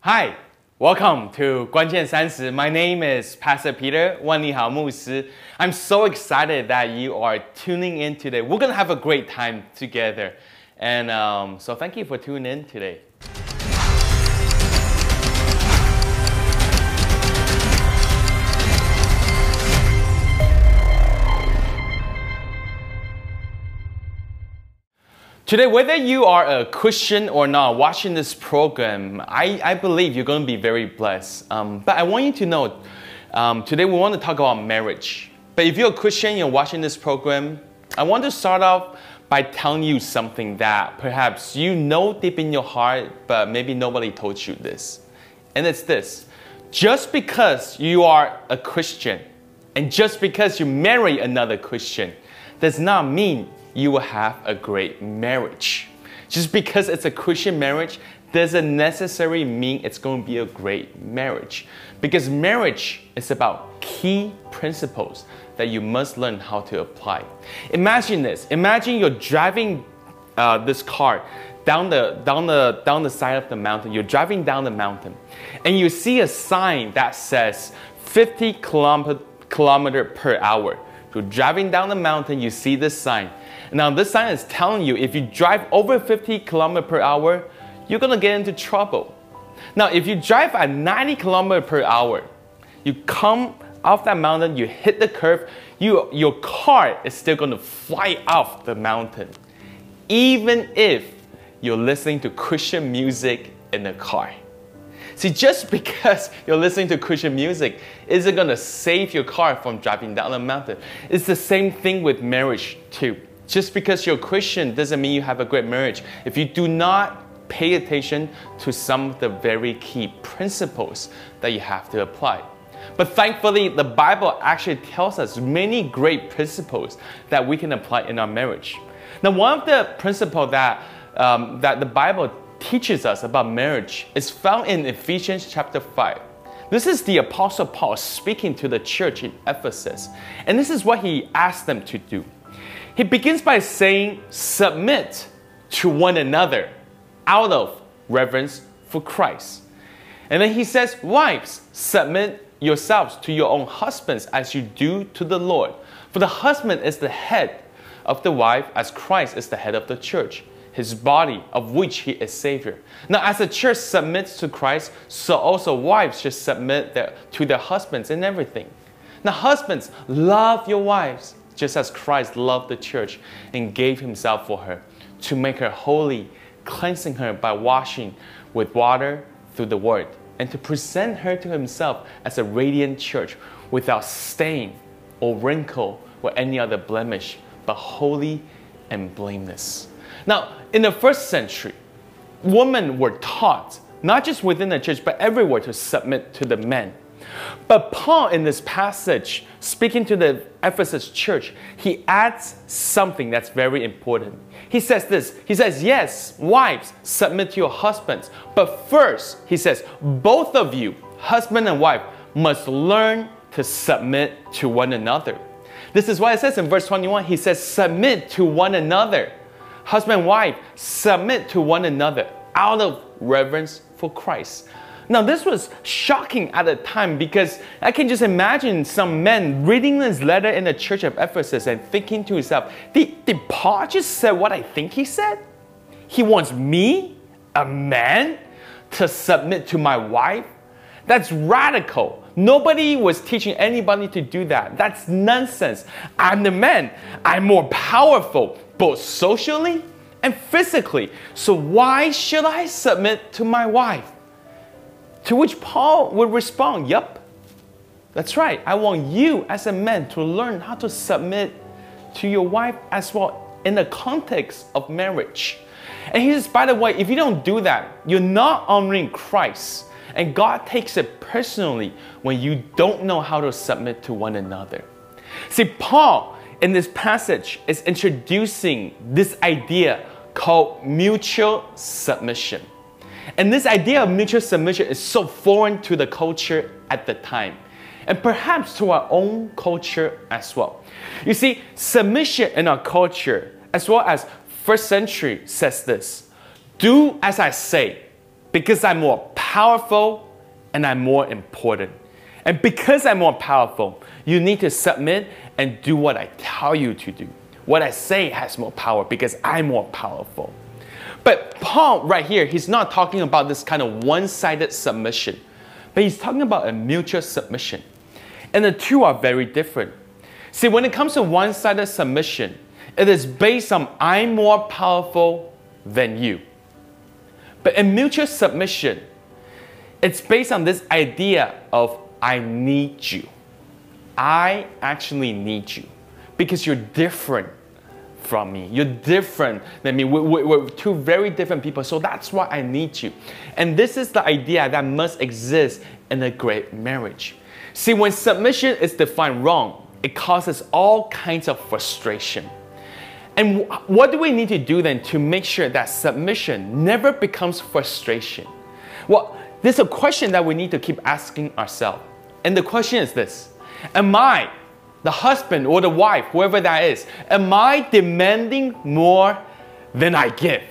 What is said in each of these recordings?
Hi, welcome to 关键三十. My name is Pastor Peter 万利豪牧师. I'm so excited that you are tuning in today. We're gonna have a great time together, and um, so thank you for tuning in today. Today, whether you are a Christian or not, watching this program, I, I believe you're going to be very blessed. Um, but I want you to know um, today we want to talk about marriage. But if you're a Christian, and you're watching this program, I want to start off by telling you something that perhaps you know deep in your heart, but maybe nobody told you this. And it's this just because you are a Christian and just because you marry another Christian does not mean you will have a great marriage. Just because it's a Christian marriage doesn't necessarily mean it's going to be a great marriage. Because marriage is about key principles that you must learn how to apply. Imagine this. Imagine you're driving uh, this car down the down the down the side of the mountain. You're driving down the mountain, and you see a sign that says 50 kilometer kilometer per hour. You're driving down the mountain. You see this sign now this sign is telling you if you drive over 50 km per hour, you're gonna get into trouble. Now if you drive at 90 km per hour, you come off that mountain, you hit the curve, you, your car is still gonna fly off the mountain. Even if you're listening to Christian music in the car. See, just because you're listening to Christian music isn't gonna save your car from driving down the mountain. It's the same thing with marriage too. Just because you're a Christian doesn't mean you have a great marriage. If you do not pay attention to some of the very key principles that you have to apply. But thankfully, the Bible actually tells us many great principles that we can apply in our marriage. Now, one of the principles that, um, that the Bible teaches us about marriage is found in Ephesians chapter 5. This is the Apostle Paul speaking to the church in Ephesus, and this is what he asked them to do. He begins by saying, Submit to one another out of reverence for Christ. And then he says, Wives, submit yourselves to your own husbands as you do to the Lord. For the husband is the head of the wife, as Christ is the head of the church, his body, of which he is Savior. Now, as the church submits to Christ, so also wives should submit their, to their husbands in everything. Now, husbands, love your wives just as Christ loved the church and gave himself for her to make her holy, cleansing her by washing with water through the word, and to present her to himself as a radiant church without stain or wrinkle or any other blemish, but holy and blameless. Now, in the first century, women were taught, not just within the church, but everywhere, to submit to the men. But Paul, in this passage, speaking to the Ephesus church, he adds something that's very important. He says this He says, Yes, wives, submit to your husbands. But first, he says, both of you, husband and wife, must learn to submit to one another. This is why it says in verse 21, he says, Submit to one another. Husband and wife, submit to one another out of reverence for Christ. Now, this was shocking at the time because I can just imagine some men reading this letter in the church of Ephesus and thinking to himself, did, did Paul just say what I think he said? He wants me, a man, to submit to my wife? That's radical. Nobody was teaching anybody to do that. That's nonsense. I'm the man. I'm more powerful, both socially and physically. So why should I submit to my wife? To which Paul would respond, Yup, that's right. I want you as a man to learn how to submit to your wife as well in the context of marriage. And he says, by the way, if you don't do that, you're not honoring Christ. And God takes it personally when you don't know how to submit to one another. See, Paul in this passage is introducing this idea called mutual submission. And this idea of mutual submission is so foreign to the culture at the time, and perhaps to our own culture as well. You see, submission in our culture, as well as first century, says this Do as I say, because I'm more powerful and I'm more important. And because I'm more powerful, you need to submit and do what I tell you to do. What I say has more power because I'm more powerful. But Paul, right here, he's not talking about this kind of one sided submission, but he's talking about a mutual submission. And the two are very different. See, when it comes to one sided submission, it is based on I'm more powerful than you. But in mutual submission, it's based on this idea of I need you. I actually need you because you're different from me. You're different than me. We're, we're, two very different people. So that's why I need you. And this is the idea that must exist in a great marriage. See, when submission is defined wrong, it causes all kinds of frustration. And what do we need to do then to make sure that submission never becomes frustration? Well, there's a question that we need to keep asking ourselves. And the question is this Am I, the husband or the wife, whoever that is, am I demanding more than I give?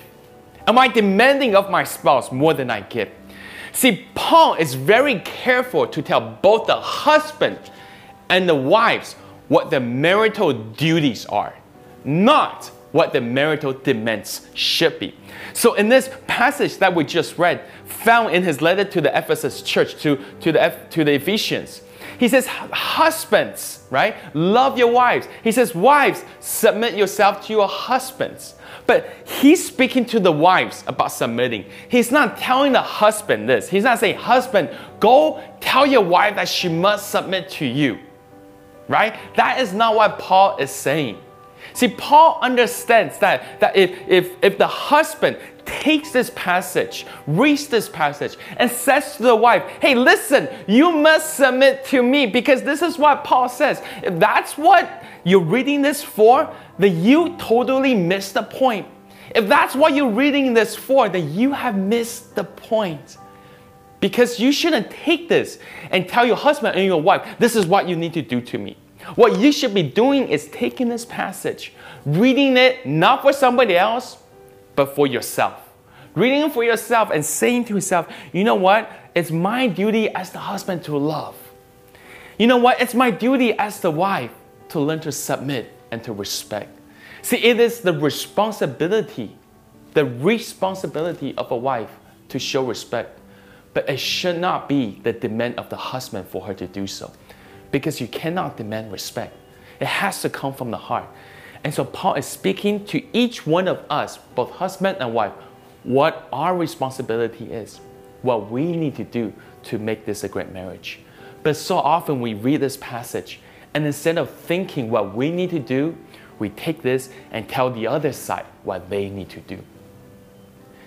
Am I demanding of my spouse more than I give? See, Paul is very careful to tell both the husband and the wives what the marital duties are, not what the marital demands should be. So, in this passage that we just read, found in his letter to the Ephesus church, to, to, the, to the Ephesians, he says, Husbands, right? Love your wives. He says, Wives, submit yourself to your husbands. But he's speaking to the wives about submitting. He's not telling the husband this. He's not saying, Husband, go tell your wife that she must submit to you. Right? That is not what Paul is saying. See, Paul understands that, that if, if, if the husband takes this passage, reads this passage, and says to the wife, Hey, listen, you must submit to me because this is what Paul says. If that's what you're reading this for, then you totally missed the point. If that's what you're reading this for, then you have missed the point. Because you shouldn't take this and tell your husband and your wife, This is what you need to do to me. What you should be doing is taking this passage, reading it not for somebody else, but for yourself. Reading it for yourself and saying to yourself, you know what? It's my duty as the husband to love. You know what? It's my duty as the wife to learn to submit and to respect. See, it is the responsibility, the responsibility of a wife to show respect. But it should not be the demand of the husband for her to do so because you cannot demand respect. It has to come from the heart. And so Paul is speaking to each one of us, both husband and wife, what our responsibility is, what we need to do to make this a great marriage. But so often we read this passage, and instead of thinking what we need to do, we take this and tell the other side what they need to do.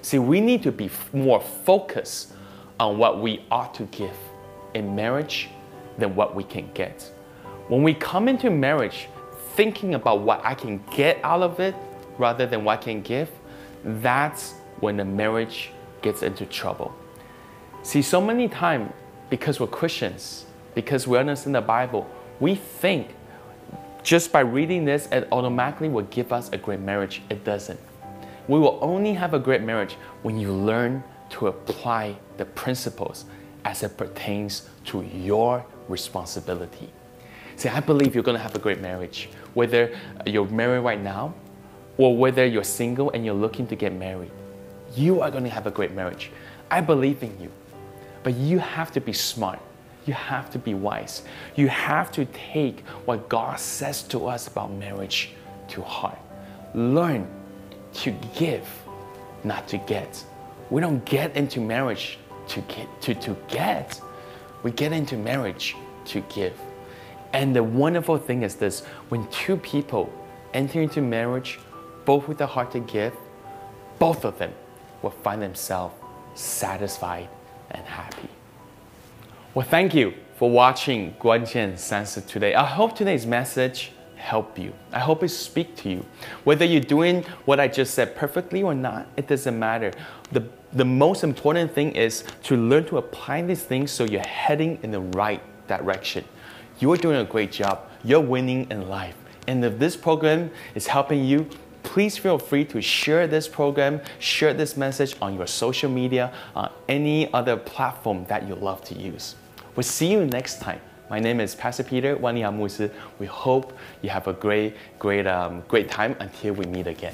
See, we need to be more focused on what we ought to give in marriage than what we can get. When we come into marriage thinking about what I can get out of it rather than what I can give, that's when the marriage gets into trouble. See, so many times, because we're Christians, because we understand the Bible, we think just by reading this, it automatically will give us a great marriage. It doesn't. We will only have a great marriage when you learn to apply the principles as it pertains to your responsibility. See, I believe you're going to have a great marriage, whether you're married right now or whether you're single and you're looking to get married. You are going to have a great marriage. I believe in you. But you have to be smart. You have to be wise. You have to take what God says to us about marriage to heart. Learn to give, not to get. We don't get into marriage to get to, to get. We get into marriage to give. And the wonderful thing is this when two people enter into marriage, both with a heart to give, both of them will find themselves satisfied and happy. Well, thank you for watching Guanjian Sansa today. I hope today's message helped you. I hope it speaks to you. Whether you're doing what I just said perfectly or not, it doesn't matter. The the most important thing is to learn to apply these things so you're heading in the right direction. You're doing a great job. You're winning in life. And if this program is helping you, please feel free to share this program, share this message on your social media, on any other platform that you love to use. We'll see you next time. My name is Pastor Peter Wani We hope you have a great, great, um, great time until we meet again.